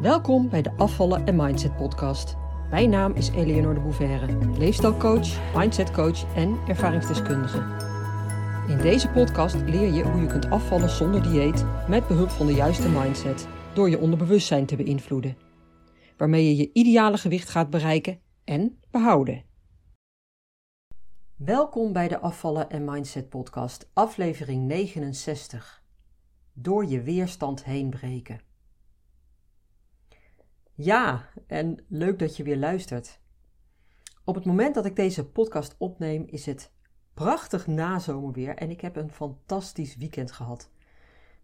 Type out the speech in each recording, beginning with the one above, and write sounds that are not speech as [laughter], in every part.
Welkom bij de Afvallen en Mindset podcast. Mijn naam is Eleonore de Bouverre, leefstijlcoach, mindsetcoach en ervaringsdeskundige. In deze podcast leer je hoe je kunt afvallen zonder dieet met behulp van de juiste mindset door je onderbewustzijn te beïnvloeden, waarmee je je ideale gewicht gaat bereiken en behouden. Welkom bij de Afvallen en Mindset podcast, aflevering 69. Door je weerstand heen breken. Ja, en leuk dat je weer luistert. Op het moment dat ik deze podcast opneem, is het prachtig nazomerweer en ik heb een fantastisch weekend gehad.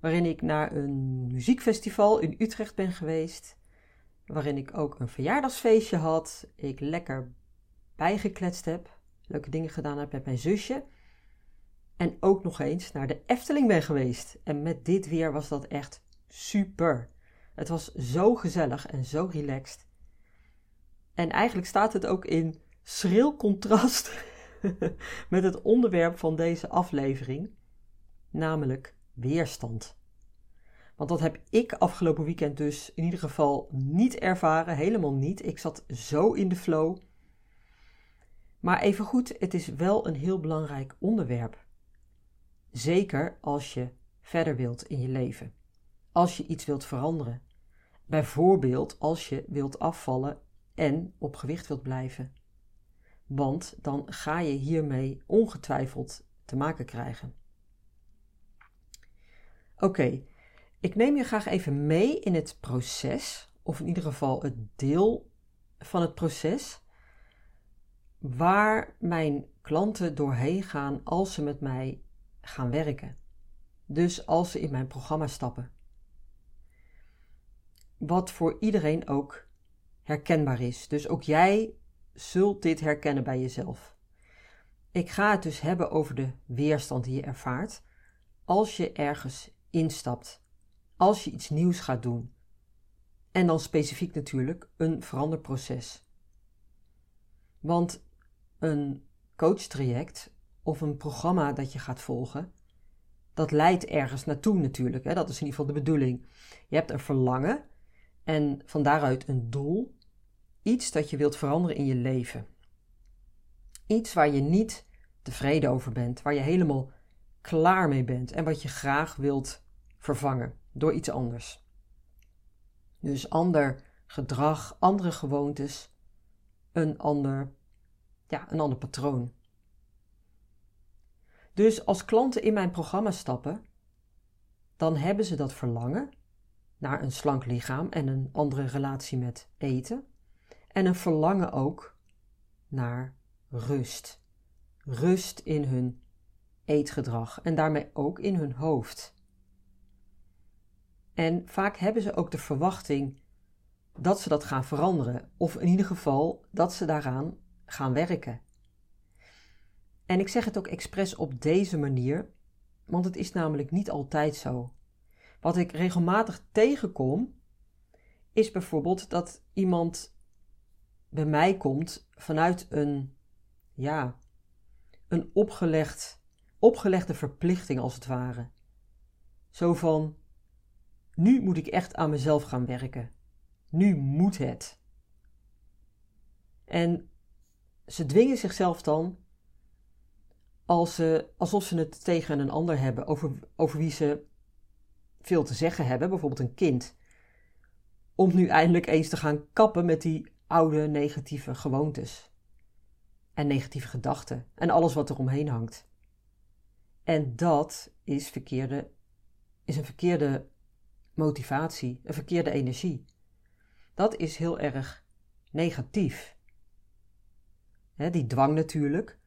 Waarin ik naar een muziekfestival in Utrecht ben geweest, waarin ik ook een verjaardagsfeestje had, ik lekker bijgekletst heb, leuke dingen gedaan heb met mijn zusje. En ook nog eens naar de Efteling ben geweest. En met dit weer was dat echt super. Het was zo gezellig en zo relaxed. En eigenlijk staat het ook in schril contrast [laughs] met het onderwerp van deze aflevering, namelijk weerstand. Want dat heb ik afgelopen weekend dus in ieder geval niet ervaren, helemaal niet. Ik zat zo in de flow. Maar even goed, het is wel een heel belangrijk onderwerp. Zeker als je verder wilt in je leven. Als je iets wilt veranderen. Bijvoorbeeld als je wilt afvallen en op gewicht wilt blijven. Want dan ga je hiermee ongetwijfeld te maken krijgen. Oké, ik neem je graag even mee in het proces, of in ieder geval het deel van het proces, waar mijn klanten doorheen gaan als ze met mij gaan werken. Dus als ze in mijn programma stappen wat voor iedereen ook herkenbaar is. Dus ook jij zult dit herkennen bij jezelf. Ik ga het dus hebben over de weerstand die je ervaart als je ergens instapt, als je iets nieuws gaat doen. En dan specifiek natuurlijk een veranderproces. Want een coachtraject of een programma dat je gaat volgen, dat leidt ergens naartoe natuurlijk. Hè? Dat is in ieder geval de bedoeling. Je hebt een verlangen en van daaruit een doel, iets dat je wilt veranderen in je leven. Iets waar je niet tevreden over bent, waar je helemaal klaar mee bent en wat je graag wilt vervangen door iets anders. Dus ander gedrag, andere gewoontes, een ander, ja, een ander patroon. Dus als klanten in mijn programma stappen, dan hebben ze dat verlangen naar een slank lichaam en een andere relatie met eten. En een verlangen ook naar rust. Rust in hun eetgedrag en daarmee ook in hun hoofd. En vaak hebben ze ook de verwachting dat ze dat gaan veranderen, of in ieder geval dat ze daaraan gaan werken. En ik zeg het ook expres op deze manier, want het is namelijk niet altijd zo. Wat ik regelmatig tegenkom, is bijvoorbeeld dat iemand bij mij komt vanuit een, ja, een opgelegd, opgelegde verplichting als het ware. Zo van, nu moet ik echt aan mezelf gaan werken. Nu moet het. En ze dwingen zichzelf dan als ze, alsof ze het tegen een ander hebben over, over wie ze veel te zeggen hebben, bijvoorbeeld een kind, om nu eindelijk eens te gaan kappen met die oude negatieve gewoontes en negatieve gedachten en alles wat er omheen hangt. En dat is, verkeerde, is een verkeerde motivatie, een verkeerde energie. Dat is heel erg negatief. die dwang natuurlijk,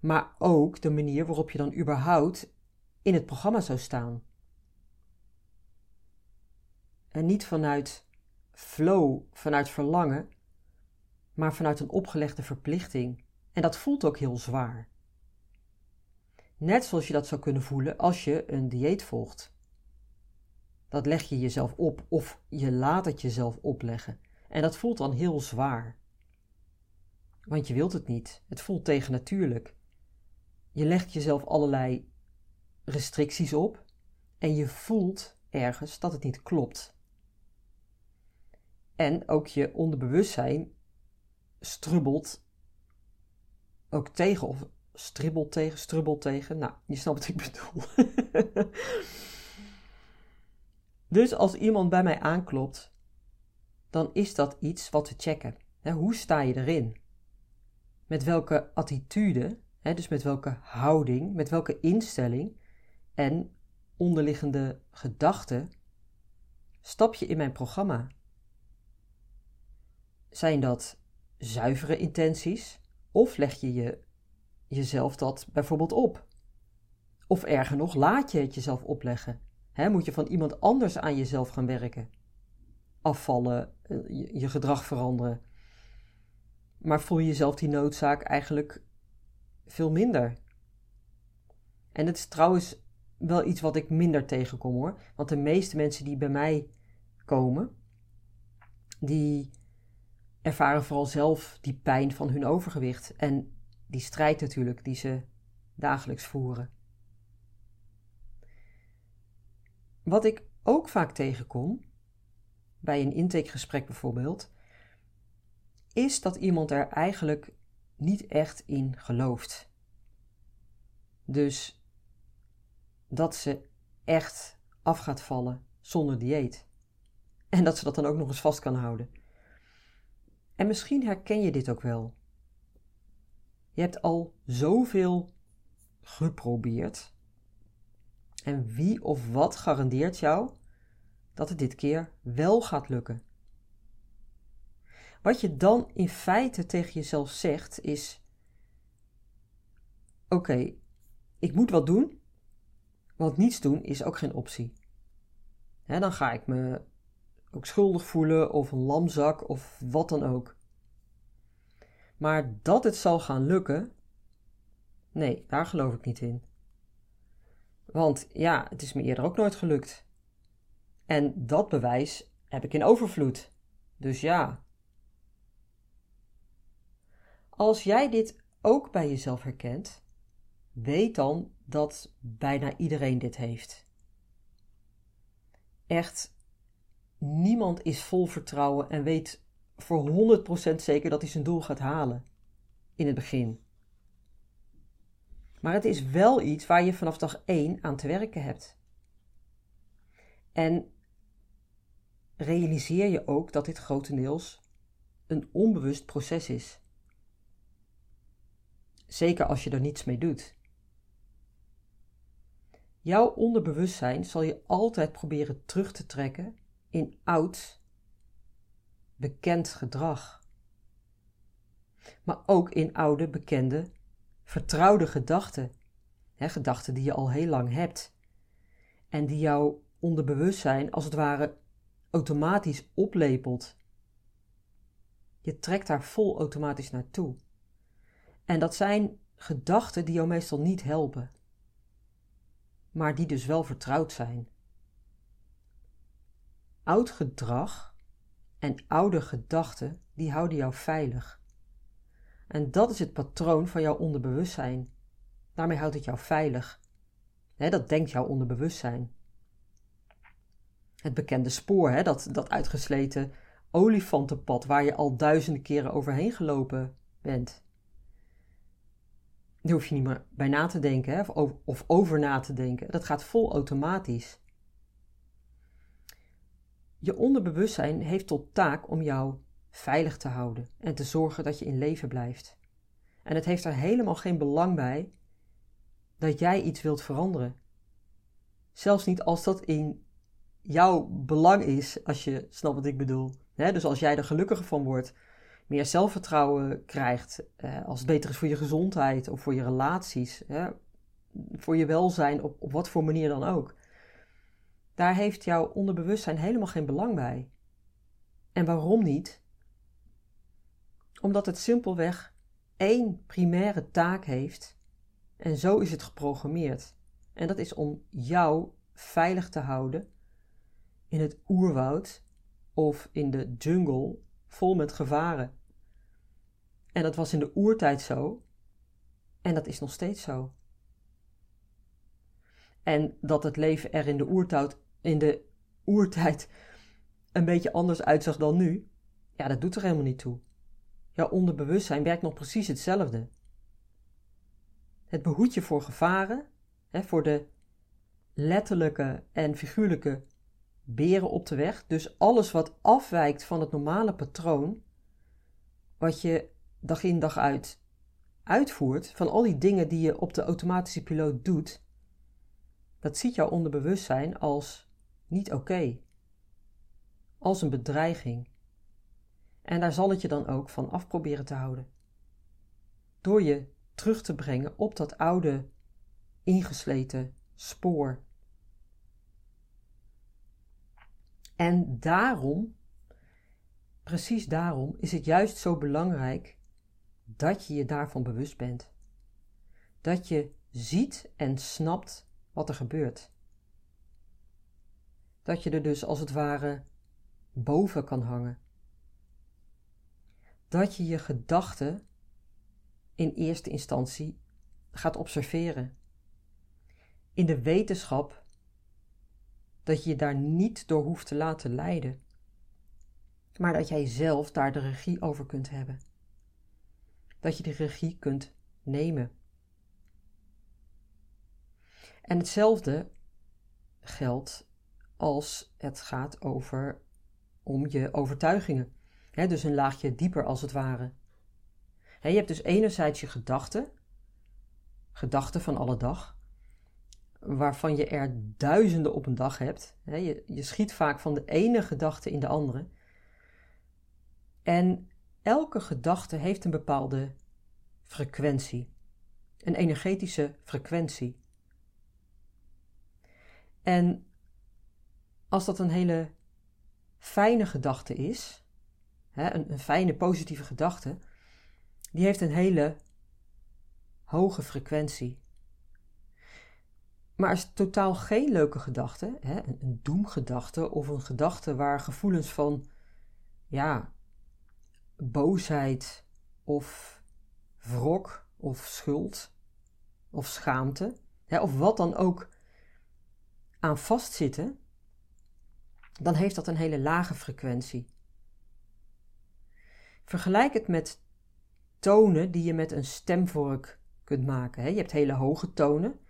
maar ook de manier waarop je dan überhaupt in het programma zou staan. En niet vanuit flow, vanuit verlangen, maar vanuit een opgelegde verplichting. En dat voelt ook heel zwaar. Net zoals je dat zou kunnen voelen als je een dieet volgt. Dat leg je jezelf op of je laat het jezelf opleggen. En dat voelt dan heel zwaar. Want je wilt het niet. Het voelt tegennatuurlijk. Je legt jezelf allerlei restricties op en je voelt ergens dat het niet klopt. En ook je onderbewustzijn strubbelt ook tegen, of stribbelt tegen, strubbelt tegen. Nou, je snapt wat ik bedoel. [laughs] dus als iemand bij mij aanklopt, dan is dat iets wat we checken. hoe sta je erin? Met welke attitude, dus met welke houding, met welke instelling en onderliggende gedachten stap je in mijn programma? Zijn dat zuivere intenties of leg je, je jezelf dat bijvoorbeeld op? Of erger nog, laat je het jezelf opleggen? moet je van iemand anders aan jezelf gaan werken? Afvallen, eh, je, je gedrag veranderen. Maar voel je jezelf die noodzaak eigenlijk veel minder? En het is trouwens wel iets wat ik minder tegenkom hoor. Want de meeste mensen die bij mij komen, die ervaren vooral zelf die pijn van hun overgewicht en die strijd natuurlijk die ze dagelijks voeren. Wat ik ook vaak tegenkom, bij een intakegesprek bijvoorbeeld, is dat iemand er eigenlijk niet echt in gelooft. Dus dat ze echt af gaat vallen zonder dieet. En dat ze dat dan ook nog eens vast kan houden. En misschien herken je dit ook wel. Je hebt al zoveel geprobeerd. En wie of wat garandeert jou dat het dit keer wel gaat lukken? Wat je dan in feite tegen jezelf zegt is: Oké, ik moet wat doen, want niets doen is ook geen optie. dan ga ik me ook schuldig voelen of een lamzak of wat dan ook. Maar dat het zal gaan lukken, nee, daar geloof ik niet in. Want ja, het is me eerder ook nooit gelukt. En dat bewijs heb ik in overvloed. Dus ja. Als jij dit ook bij jezelf herkent, weet dan dat bijna iedereen dit heeft. Echt, niemand is vol vertrouwen en weet voor 100% zeker dat hij zijn doel gaat halen in het begin. Maar het is wel iets waar je vanaf dag 1 aan te werken hebt. En realiseer je ook dat dit grotendeels een onbewust proces is. Zeker als je er niets mee doet. Jouw onderbewustzijn zal je altijd proberen terug te trekken in oud, bekend gedrag. Maar ook in oude, bekende, vertrouwde gedachten. Gedachten die je al heel lang hebt. En die jouw onderbewustzijn als het ware automatisch oplepelt. Je trekt daar vol automatisch naartoe. En dat zijn gedachten die jou meestal niet helpen maar die dus wel vertrouwd zijn. Oud gedrag en oude gedachten, die houden jou veilig. En dat is het patroon van jouw onderbewustzijn. Daarmee houdt het jou veilig. dat denkt jouw onderbewustzijn. Het bekende spoor, dat, dat uitgesleten olifantenpad waar je al duizenden keren overheen gelopen bent. Daar hoef je niet meer bij na te denken of, of over na te denken. Dat gaat vol automatisch. Je onderbewustzijn heeft tot taak om jou veilig te houden en te zorgen dat je in leven blijft. En het heeft er helemaal geen belang bij dat jij iets wilt veranderen. Zelfs niet als dat in jouw belang is, als je snapt wat ik bedoel. dus als jij er gelukkiger van wordt, meer zelfvertrouwen krijgt, eh, als het beter is voor je gezondheid of voor je relaties, hè, voor je welzijn, op, op wat voor manier dan ook. Daar heeft jouw onderbewustzijn helemaal geen belang bij. En waarom niet? Omdat het simpelweg één primaire taak heeft en zo is het geprogrammeerd. En dat is om jou veilig te houden in het oerwoud of in de jungle vol met gevaren. En dat was in de oertijd zo. En dat is nog steeds zo. En dat het leven er in de oertijd, in de oertijd een beetje anders uitzag dan nu, ja, dat doet er helemaal niet toe. Jouw onderbewustzijn werkt nog precies hetzelfde. Het behoedt je voor gevaren, hè, voor de letterlijke en figuurlijke beren op de weg. Dus alles wat afwijkt van het normale patroon, wat je dag in dag uit uitvoert, van al die dingen die je op de automatische piloot doet, dat ziet jouw onderbewustzijn als niet oké, als een bedreiging. En daar zal het je dan ook van af proberen te houden. Door je terug te brengen op dat oude, ingesleten spoor. En daarom, precies daarom, is het juist zo belangrijk dat je je daarvan bewust bent. Dat je ziet en snapt wat er gebeurt. Dat je er dus als het ware boven kan hangen. Dat je je gedachten in eerste instantie gaat observeren. In de wetenschap dat je je daar niet door hoeft te laten leiden, maar dat jij zelf daar de regie over kunt hebben. Dat je de regie kunt nemen. En hetzelfde geldt als het gaat over om je overtuigingen. dus een laagje dieper als het ware. je hebt dus enerzijds je gedachten, gedachten van alle dag, waarvan je er duizenden op een dag hebt. je, je schiet vaak van de ene gedachte in de andere. En elke gedachte heeft een bepaalde frequentie, een energetische frequentie. En als dat een hele fijne gedachte is, hè, een, een fijne positieve gedachte, die heeft een hele hoge frequentie. Maar als totaal geen leuke gedachte, hè, een, een doemgedachte of een gedachte waar gevoelens van ja, boosheid of wrok of schuld of schaamte, hè, of wat dan ook aan vastzitten, dan heeft dat een hele lage frequentie. Vergelijk het met tonen die je met een stemvork kunt maken. Je hebt hele hoge tonen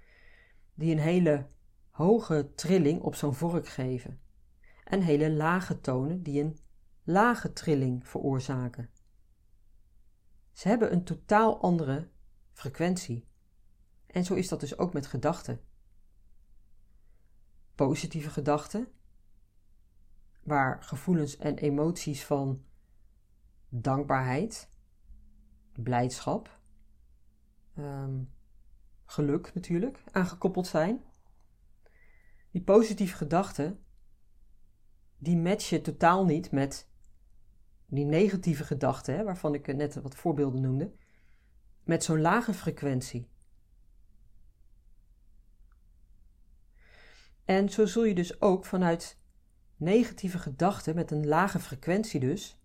die een hele hoge trilling op zo'n vork geven. En hele lage tonen die een lage trilling veroorzaken. Ze hebben een totaal andere frequentie. En zo is dat dus ook met gedachten. Positieve gedachten waar gevoelens en emoties van dankbaarheid, blijdschap, ehm, geluk natuurlijk aangekoppeld zijn. Die positieve gedachten, die matchen totaal niet met die negatieve gedachten, waarvan ik net wat voorbeelden noemde, met zo'n lage frequentie. En zo zul je dus ook vanuit negatieve gedachten met een lage frequentie dus,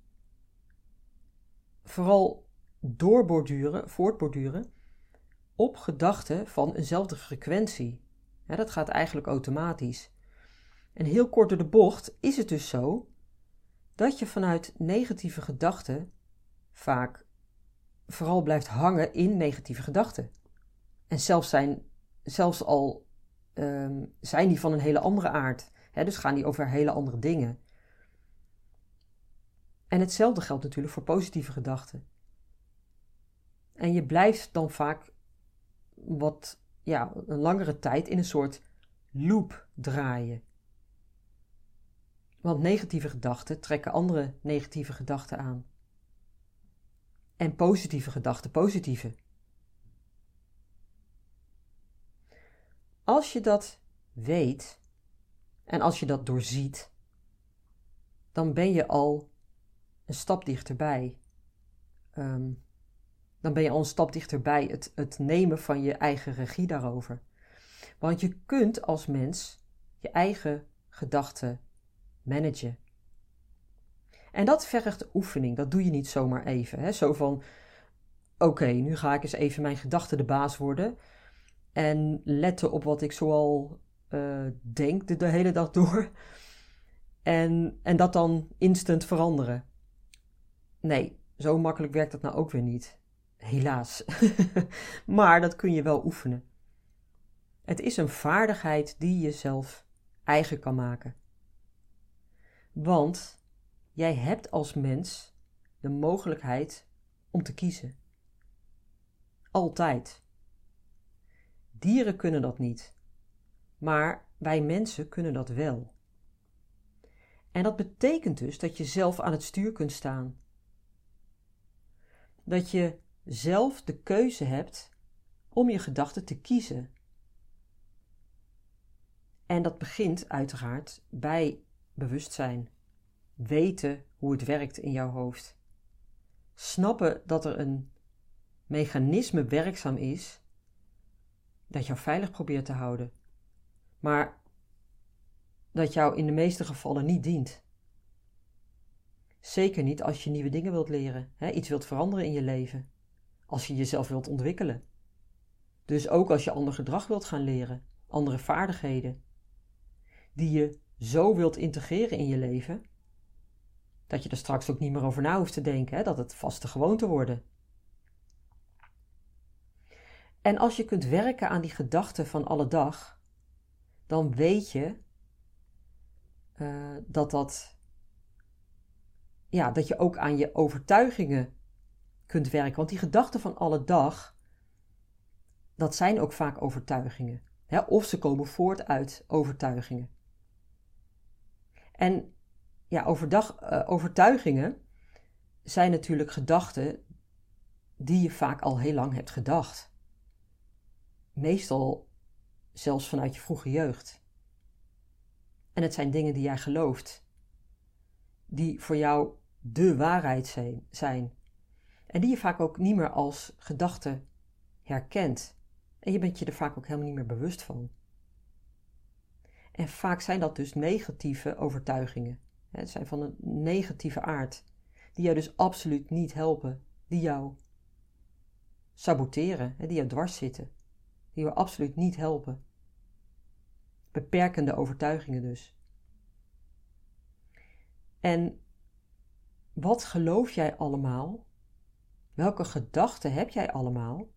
vooral doorborduren, voortborduren, op gedachten van eenzelfde frequentie. Ja, dat gaat eigenlijk automatisch. En heel kort door de bocht is het dus zo dat je vanuit negatieve gedachten vaak vooral blijft hangen in negatieve gedachten. En zelfs, zijn, zelfs al ehm, zijn die van een hele andere aard dus gaan die over hele andere dingen. En hetzelfde geldt natuurlijk voor positieve gedachten. En je blijft dan vaak wat, ja, een langere tijd in een soort loop draaien. Want negatieve gedachten trekken andere negatieve gedachten aan. En positieve gedachten positieve. Als je dat weet, en als je dat doorziet, dan ben je al een stap dichterbij. Um, dan ben je al een stap dichterbij het, het nemen van je eigen regie daarover. Want je kunt als mens je eigen gedachten managen. En dat vergt oefening. Dat doe je niet zomaar even. Hè? Zo van: oké, nu ga ik eens even mijn gedachten de baas worden. En letten op wat ik zoal uh, denk de, de hele dag door. En, en dat dan instant veranderen. Nee, zo makkelijk werkt dat nou ook weer niet. Helaas. [laughs] maar dat kun je wel oefenen. Het is een vaardigheid die je zelf eigen kan maken. Want jij hebt als mens de mogelijkheid om te kiezen. Altijd. Dieren kunnen dat niet, maar wij mensen kunnen dat wel. En dat betekent dus dat je zelf aan het stuur kunt staan. Dat je zelf de keuze hebt om je gedachten te kiezen. En dat begint uiteraard bij bewustzijn. Weten hoe het werkt in jouw hoofd. Snappen dat er een mechanisme werkzaam is dat jou veilig probeert te houden, maar dat jou in de meeste gevallen niet dient. Zeker niet als je nieuwe dingen wilt leren, hè, iets wilt veranderen in je leven, als je jezelf wilt ontwikkelen. Dus ook als je ander gedrag wilt gaan leren, andere vaardigheden, die je zo wilt integreren in je leven, dat je er straks ook niet meer over na hoeft te denken, hè, dat het vaste gewoonte worden. En als je kunt werken aan die gedachten van alle dag, dan weet je uh, dat dat, ja, dat je ook aan je overtuigingen kunt werken. Want die gedachten van alle dag, dat zijn ook vaak overtuigingen. Hè? Of ze komen voort uit overtuigingen. En ja, overdag, uh, overtuigingen zijn natuurlijk gedachten die je vaak al heel lang hebt gedacht. Meestal zelfs vanuit je vroege jeugd. En het zijn dingen die jij gelooft, die voor jou de waarheid zijn. En die je vaak ook niet meer als gedachte herkent. En je bent je er vaak ook helemaal niet meer bewust van. En vaak zijn dat dus negatieve overtuigingen. Het zijn van een negatieve aard, die jou dus absoluut niet helpen, die jou saboteren, die jou dwars zitten, die jou absoluut niet helpen. Beperkende overtuigingen dus. En wat geloof jij allemaal? Welke gedachten heb jij allemaal?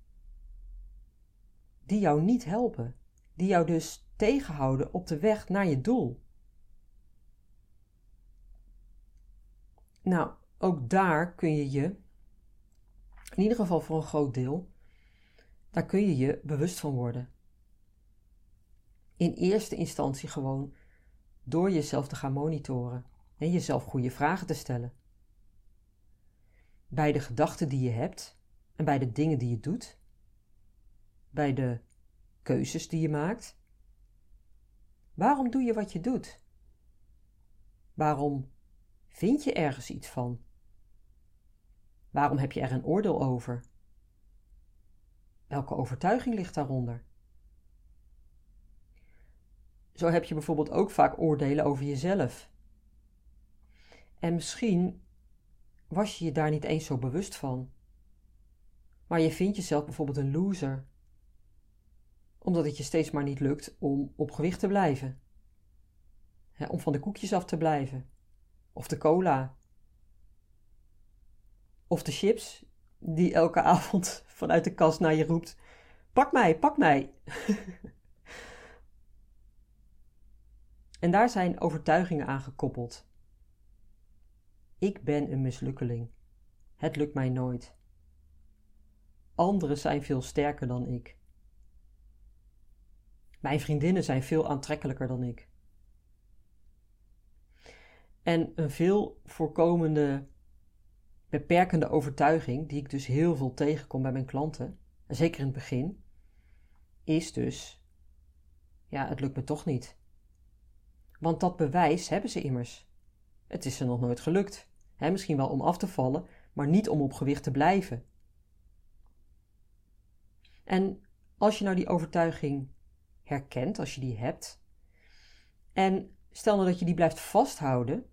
Die jou niet helpen, die jou dus tegenhouden op de weg naar je doel. Nou, ook daar kun je je, in ieder geval voor een groot deel, daar kun je je bewust van worden. In eerste instantie gewoon door jezelf te gaan monitoren en jezelf goede vragen te stellen. Bij de gedachten die je hebt en bij de dingen die je doet, bij de keuzes die je maakt. Waarom doe je wat je doet? Waarom vind je ergens iets van? Waarom heb je er een oordeel over? Welke overtuiging ligt daaronder? Zo heb je bijvoorbeeld ook vaak oordelen over jezelf. En misschien was je je daar niet eens zo bewust van. Maar je vindt jezelf bijvoorbeeld een loser, omdat het je steeds maar niet lukt om op gewicht te blijven, om van de koekjes af te blijven, of de cola, of de chips die elke [laughs] avond vanuit de kast naar je roept: Pak mij, pak mij. [laughs] en daar zijn overtuigingen aan gekoppeld. Ik ben een mislukkeling. Het lukt mij nooit. Anderen zijn veel sterker dan ik. Mijn vriendinnen zijn veel aantrekkelijker dan ik. En een veel voorkomende beperkende overtuiging, die ik dus heel veel tegenkom bij mijn klanten, zeker in het begin, is dus: ja, het lukt me toch niet. Want dat bewijs hebben ze immers. Het is ze nog nooit gelukt. He, misschien wel om af te vallen, maar niet om op gewicht te blijven. En als je nou die overtuiging herkent, als je die hebt, en stel nou dat je die blijft vasthouden,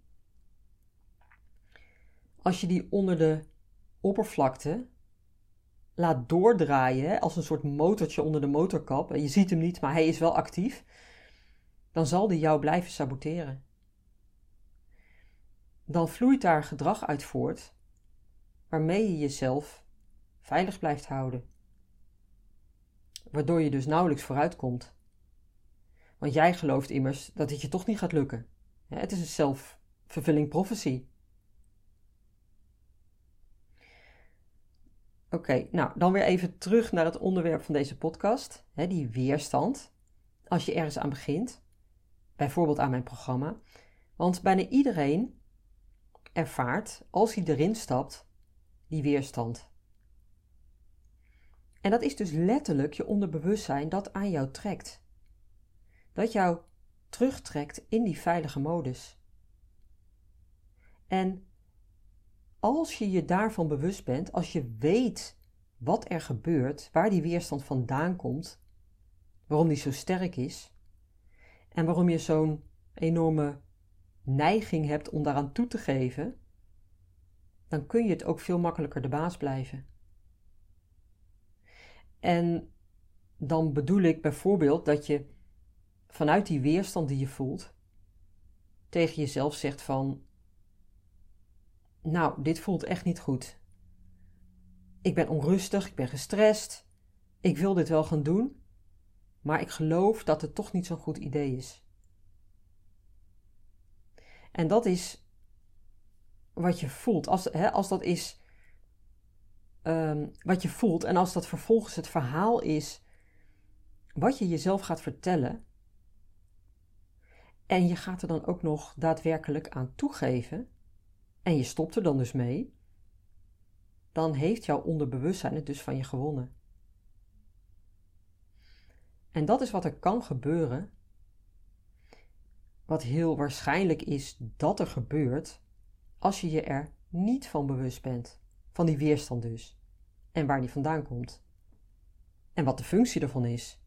als je die onder de oppervlakte laat doordraaien als een soort motortje onder de motorkap, en je ziet hem niet, maar hij is wel actief, dan zal die jou blijven saboteren. dan vloeit daar gedrag uit voort waarmee je jezelf veilig blijft houden. Waardoor je dus nauwelijks vooruit komt. Want jij gelooft immers dat het je toch niet gaat lukken. Het is een self-fulfilling prophecy. Oké, nou dan weer even terug naar het onderwerp van deze podcast, hè, die weerstand. Als je ergens aan begint, bijvoorbeeld aan mijn programma. Want bijna iedereen ervaart, als hij erin stapt, die weerstand. En dat is dus letterlijk je onderbewustzijn dat aan jou trekt. Dat jou terugtrekt in die veilige modus. En als je je daarvan bewust bent, als je weet wat er gebeurt, waar die weerstand vandaan komt, waarom die zo sterk is en waarom je zo'n enorme neiging hebt om daaraan toe te geven, dan kun je het ook veel makkelijker de baas blijven. En dan bedoel ik bijvoorbeeld dat je vanuit die weerstand die je voelt, tegen jezelf zegt van, nou, dit voelt echt niet goed. Ik ben onrustig, ik ben gestrest, ik wil dit wel gaan doen, maar ik geloof dat het toch niet zo'n goed idee is. En dat is wat je voelt. Als, hè, als dat is Ehm, wat je voelt en als dat vervolgens het verhaal is wat je jezelf gaat vertellen en je gaat er dan ook nog daadwerkelijk aan toegeven en je stopt er dan dus mee, dan heeft jouw onderbewustzijn het dus van je gewonnen. En dat is wat er kan gebeuren, wat heel waarschijnlijk is dat er gebeurt als je je er niet van bewust bent. Van die weerstand dus. En waar die vandaan komt. En wat de functie ervan is.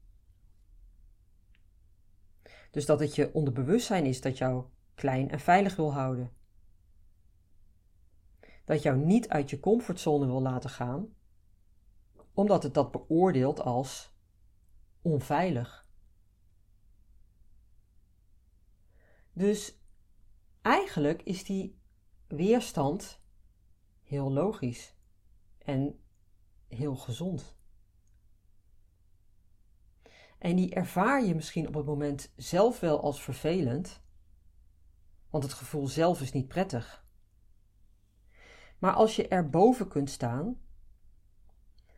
Dus dat het je onderbewustzijn is dat jou klein en veilig wil houden. Dat jou niet uit je comfortzone wil laten gaan, omdat het dat beoordeelt als onveilig. Dus eigenlijk is die weerstand heel logisch en heel gezond. En die ervaar je misschien op het moment zelf wel als vervelend, want het gevoel zelf is niet prettig. Maar als je erboven kunt staan,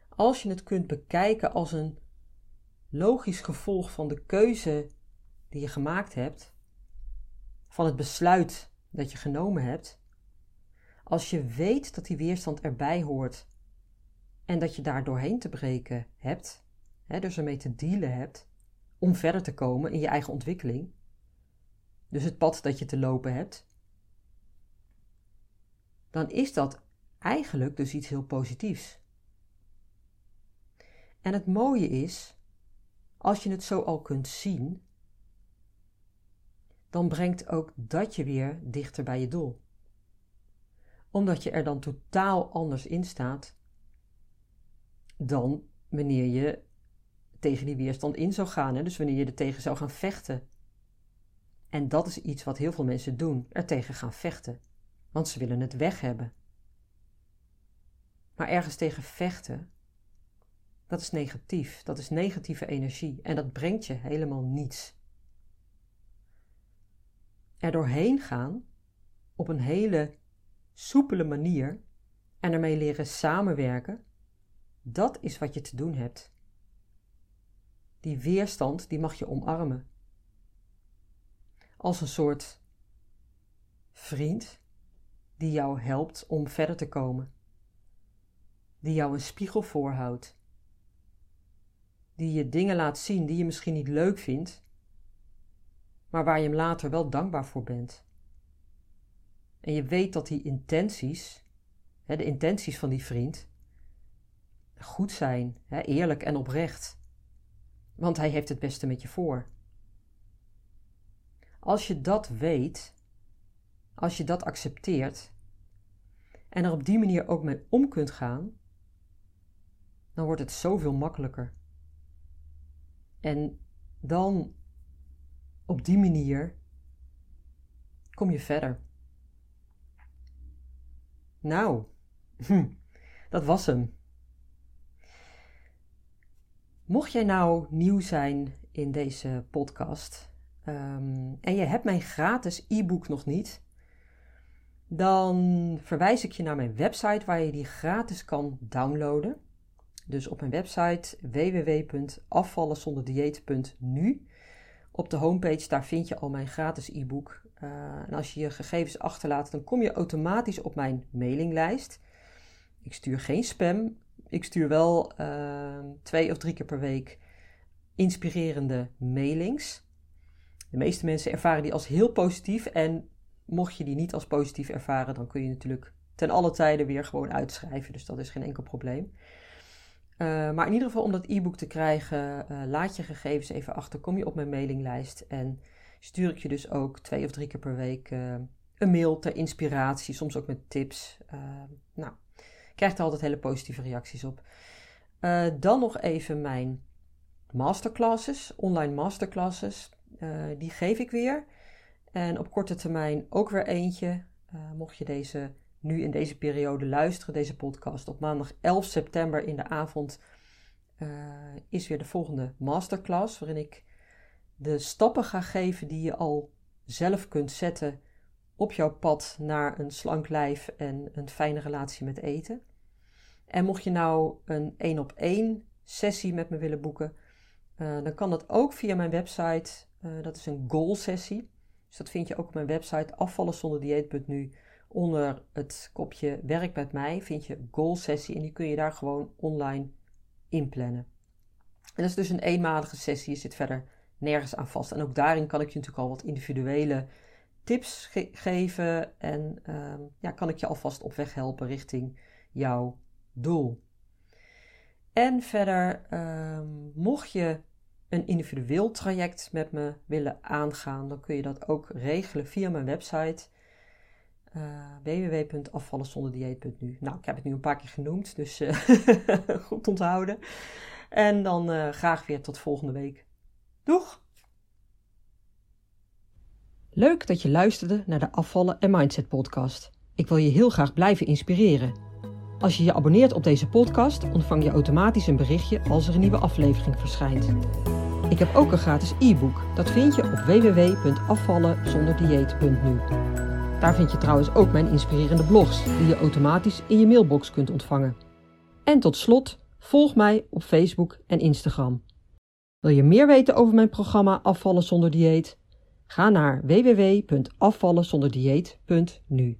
als je het kunt bekijken als een logisch gevolg van de keuze die je gemaakt hebt, van het besluit dat je genomen hebt, als je weet dat die weerstand erbij hoort en dat je daar doorheen te breken hebt, hè, dus ermee te dealen hebt, om verder te komen in je eigen ontwikkeling, dus het pad dat je te lopen hebt, dan is dat eigenlijk dus iets heel positiefs. En het mooie is, als je het zo al kunt zien, dan brengt ook dat je weer dichter bij je doel omdat je er dan totaal anders in staat dan wanneer je tegen die weerstand in zou gaan. Hè? Dus wanneer je er tegen zou gaan vechten. En dat is iets wat heel veel mensen doen: er tegen gaan vechten. Want ze willen het weg hebben. Maar ergens tegen vechten, dat is negatief. Dat is negatieve energie. En dat brengt je helemaal niets. Er doorheen gaan op een hele soepele manier en ermee leren samenwerken, dat is wat je te doen hebt. Die weerstand, die mag je omarmen. Als een soort vriend die jou helpt om verder te komen. Die jou een spiegel voorhoudt. Die je dingen laat zien die je misschien niet leuk vindt, maar waar je hem later wel dankbaar voor bent. En je weet dat die intenties, hè, de intenties van die vriend, goed zijn, hè, eerlijk en oprecht. Want hij heeft het beste met je voor. Als je dat weet, als je dat accepteert en er op die manier ook mee om kunt gaan, dan wordt het zoveel makkelijker. En dan op die manier kom je verder. Nou, [laughs] dat was hem. Mocht jij nou nieuw zijn in deze podcast ehm, en je hebt mijn gratis e-book nog niet, dan verwijs ik je naar mijn website waar je die gratis kan downloaden. Dus op mijn website www.afvallenzonderdieet.nu. Op de homepage daar vind je al mijn gratis e-book. Uh, en als je je gegevens achterlaat, dan kom je automatisch op mijn mailinglijst. Ik stuur geen spam. Ik stuur wel uh, twee of drie keer per week inspirerende mailings. De meeste mensen ervaren die als heel positief. En mocht je die niet als positief ervaren, dan kun je natuurlijk ten alle tijden weer gewoon uitschrijven. Dus dat is geen enkel probleem. Uh, maar in ieder geval om dat e-book te krijgen, uh, laat je gegevens even achter. Kom je op mijn mailinglijst en stuur ik je dus ook twee of drie keer per week uh, een mail ter inspiratie, soms ook met tips. nou, krijgt er altijd hele positieve reacties op. dan nog even mijn masterclasses, online masterclasses. die geef ik weer. En op korte termijn ook weer eentje. mocht je deze nu in deze periode luisteren, deze podcast. Op maandag 11 september in de avond uh, is weer de volgende masterclass, waarin ik de stappen ga geven die je al zelf kunt zetten op jouw pad naar een slank lijf en een fijne relatie met eten. En mocht je nou een één op één sessie met me willen boeken, uh, dan kan dat ook via mijn website. Dat is een goal sessie. Dus dat vind je ook op mijn website afvallenzonderdieet.nu onder het kopje Werk met mij vind je Goal Sessie en die kun je daar gewoon online inplannen. En dat is dus een eenmalige sessie, je zit verder nergens aan vast. En ook daarin kan ik je natuurlijk al wat individuele tips geven en ehm, ja, kan ik je alvast op weg helpen richting jouw doel. En verder, um, mocht je een individueel traject met me willen aangaan, dan kun je dat ook regelen via mijn website uh, www.afvallenzonderdieet.nu. Nou, ik heb het nu een paar keer genoemd, dus uh, [laughs] goed onthouden. En dan uh, graag weer tot volgende week. Doeg! Leuk dat je luisterde naar de Afvallen en Mindset podcast. Ik wil je heel graag blijven inspireren. Als je je abonneert op deze podcast, ontvang je automatisch een berichtje als er een nieuwe aflevering verschijnt. Ik heb ook een gratis e-book. Dat vind je op www.afvallenzonderdieet.nu. Daar vind je trouwens ook mijn inspirerende blogs, die je automatisch in je mailbox kunt ontvangen. En tot slot, volg mij op Facebook en Instagram. Wil je meer weten over mijn programma Afvallen zonder dieet? Ga naar www.afvallenzonderdieet.nu.